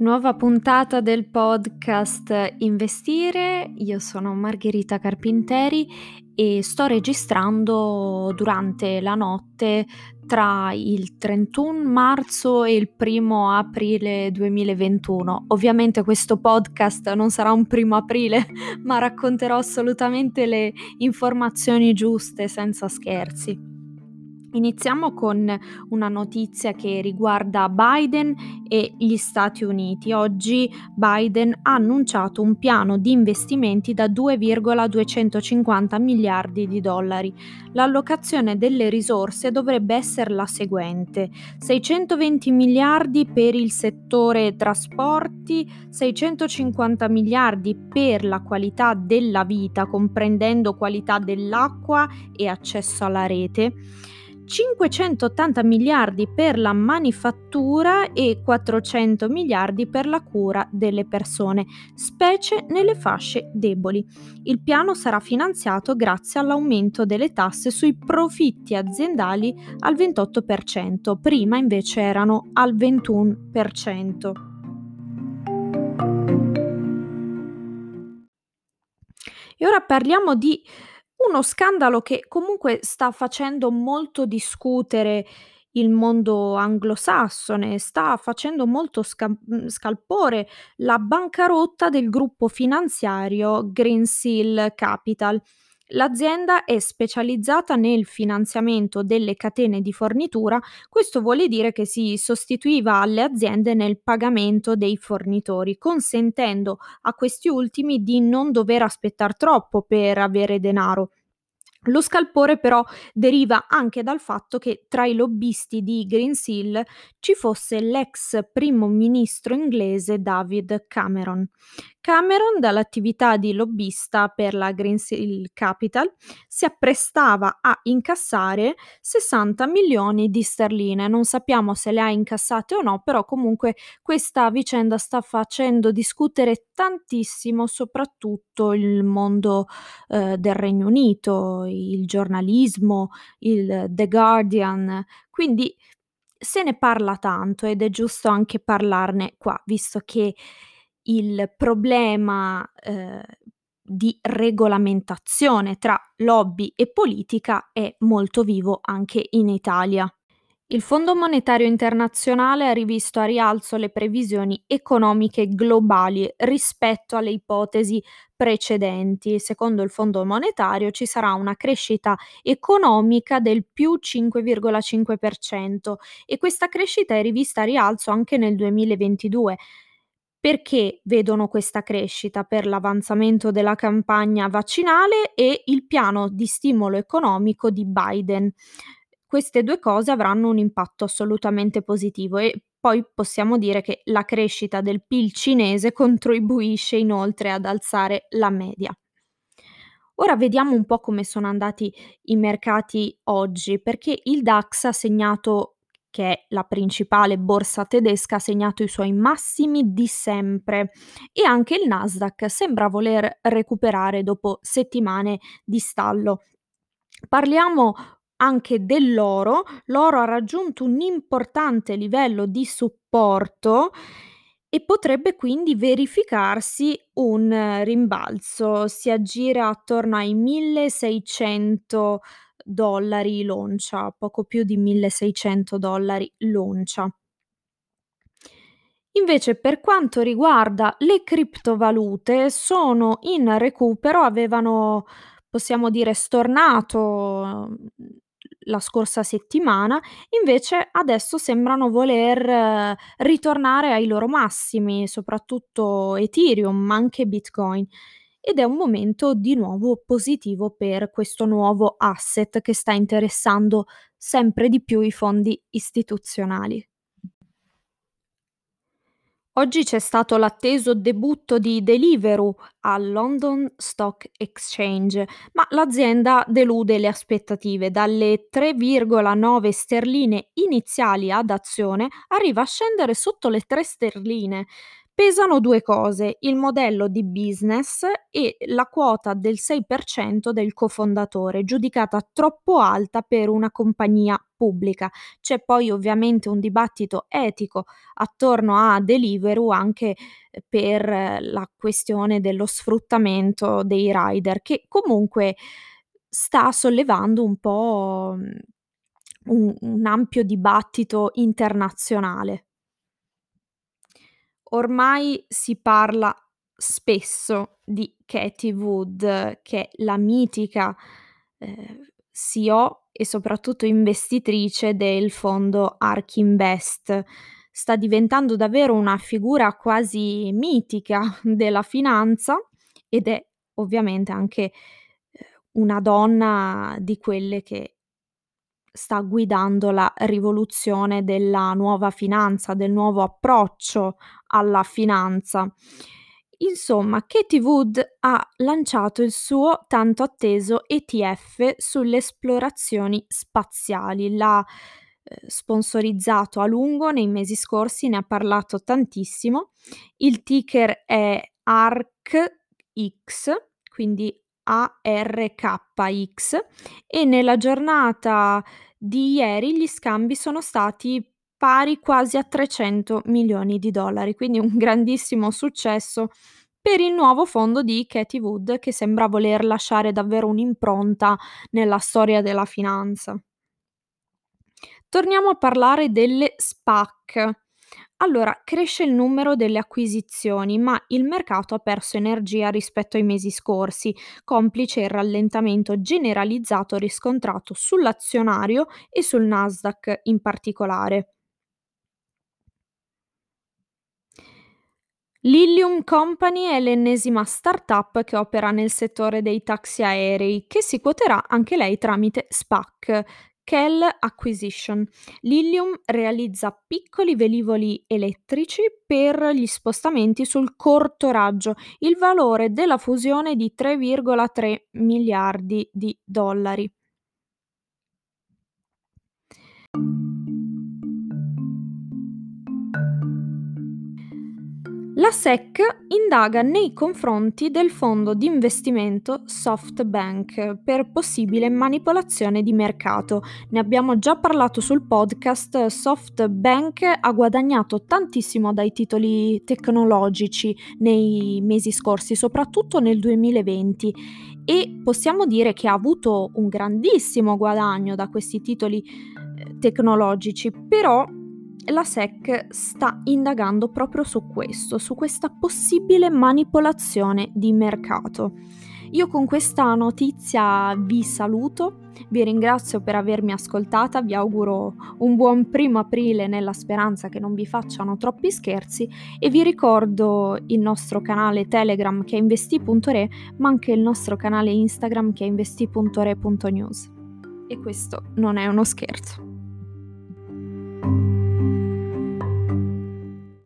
Nuova puntata del podcast Investire, io sono Margherita Carpinteri e sto registrando durante la notte tra il 31 marzo e il 1 aprile 2021. Ovviamente questo podcast non sarà un primo aprile, ma racconterò assolutamente le informazioni giuste senza scherzi. Iniziamo con una notizia che riguarda Biden e gli Stati Uniti. Oggi Biden ha annunciato un piano di investimenti da 2,250 miliardi di dollari. L'allocazione delle risorse dovrebbe essere la seguente: 620 miliardi per il settore trasporti, 650 miliardi per la qualità della vita, comprendendo qualità dell'acqua e accesso alla rete 580 miliardi per la manifattura e 400 miliardi per la cura delle persone, specie nelle fasce deboli. Il piano sarà finanziato grazie all'aumento delle tasse sui profitti aziendali al 28%, prima invece erano al 21%. E ora parliamo di uno scandalo che comunque sta facendo molto discutere il mondo anglosassone, sta facendo molto sca- mhmm, scalpore la bancarotta del gruppo finanziario Greensill Capital. L'azienda è specializzata nel finanziamento delle catene di fornitura, questo vuole dire che si sostituiva alle aziende nel pagamento dei fornitori, consentendo a questi ultimi di non dover aspettare troppo per avere denaro. Lo scalpore però deriva anche dal fatto che tra i lobbisti di Greensill ci fosse l'ex primo ministro inglese David Cameron. Cameron, dall'attività di lobbista per la Greensill Capital, si apprestava a incassare 60 milioni di sterline. Non sappiamo se le ha incassate o no, però comunque questa vicenda sta facendo discutere tantissimo soprattutto il mondo eh, del Regno Unito, il giornalismo, il The Guardian. Quindi se ne parla tanto ed è giusto anche parlarne qua, visto che il problema eh, di regolamentazione tra lobby e politica è molto vivo anche in Italia. Il Fondo monetario internazionale ha rivisto a rialzo le previsioni economiche globali rispetto alle ipotesi precedenti. Secondo il Fondo monetario ci sarà una crescita economica del più 5,5% e questa crescita è rivista a rialzo anche nel 2022 perché vedono questa crescita? Per l'avanzamento della campagna vaccinale e il piano di stimolo economico di Biden. Queste due cose avranno un impatto assolutamente positivo e poi possiamo dire che la crescita del PIL cinese contribuisce inoltre ad alzare la media. Ora vediamo un po' come sono andati i mercati oggi, perché il DAX ha segnato che è la principale borsa tedesca, ha segnato i suoi massimi di sempre. E anche il Nasdaq sembra voler recuperare dopo settimane di stallo. Parliamo anche dell'oro, l'oro ha raggiunto un importante livello di supporto e potrebbe quindi verificarsi un rimbalzo, si aggira attorno ai 1600 dollari l'oncia, poco più di 1600 dollari l'oncia. Invece per quanto riguarda le criptovalute sono in recupero, avevano possiamo dire stornato la scorsa settimana, invece adesso sembrano voler eh, ritornare ai loro massimi, soprattutto Ethereum, ma anche Bitcoin ed è un momento di nuovo positivo per questo nuovo asset che sta interessando sempre di più i fondi istituzionali. Oggi c'è stato l'atteso debutto di Deliveroo al London Stock Exchange, ma l'azienda delude le aspettative. Dalle 3,9 sterline iniziali ad azione arriva a scendere sotto le 3 sterline pesano due cose: il modello di business e la quota del 6% del cofondatore, giudicata troppo alta per una compagnia pubblica. C'è poi ovviamente un dibattito etico attorno a Deliveroo anche per la questione dello sfruttamento dei rider che comunque sta sollevando un po' un, un ampio dibattito internazionale. Ormai si parla spesso di Katie Wood, che è la mitica eh, CEO e soprattutto investitrice del fondo ARK Invest. Sta diventando davvero una figura quasi mitica della finanza ed è ovviamente anche eh, una donna di quelle che sta guidando la rivoluzione della nuova finanza, del nuovo approccio alla finanza. Insomma, Katie Wood ha lanciato il suo tanto atteso ETF sulle esplorazioni spaziali. L'ha eh, sponsorizzato a lungo nei mesi scorsi, ne ha parlato tantissimo. Il ticker è ARKX, quindi ARKX e nella giornata di ieri gli scambi sono stati pari quasi a 300 milioni di dollari, quindi un grandissimo successo per il nuovo fondo di Katie Wood che sembra voler lasciare davvero un'impronta nella storia della finanza. Torniamo a parlare delle SPAC. Allora, cresce il numero delle acquisizioni, ma il mercato ha perso energia rispetto ai mesi scorsi, complice il rallentamento generalizzato riscontrato sull'azionario e sul Nasdaq in particolare. Lilium Company è l'ennesima startup che opera nel settore dei taxi aerei, che si quoterà anche lei tramite SPAC, Kell Acquisition. Lilium realizza piccoli velivoli elettrici per gli spostamenti sul corto raggio. Il valore della fusione è di 3,3 miliardi di dollari. La SEC indaga nei confronti del fondo di investimento SoftBank per possibile manipolazione di mercato. Ne abbiamo già parlato sul podcast. SoftBank ha guadagnato tantissimo dai titoli tecnologici nei mesi scorsi, soprattutto nel 2020 e possiamo dire che ha avuto un grandissimo guadagno da questi titoli eh, tecnologici, però la SEC sta indagando proprio su questo, su questa possibile manipolazione di mercato. Io con questa notizia vi saluto, vi ringrazio per avermi ascoltata, vi auguro un buon primo aprile nella speranza che non vi facciano troppi scherzi e vi ricordo il nostro canale Telegram che è investi.re ma anche il nostro canale Instagram che è investi.re.news. E questo non è uno scherzo.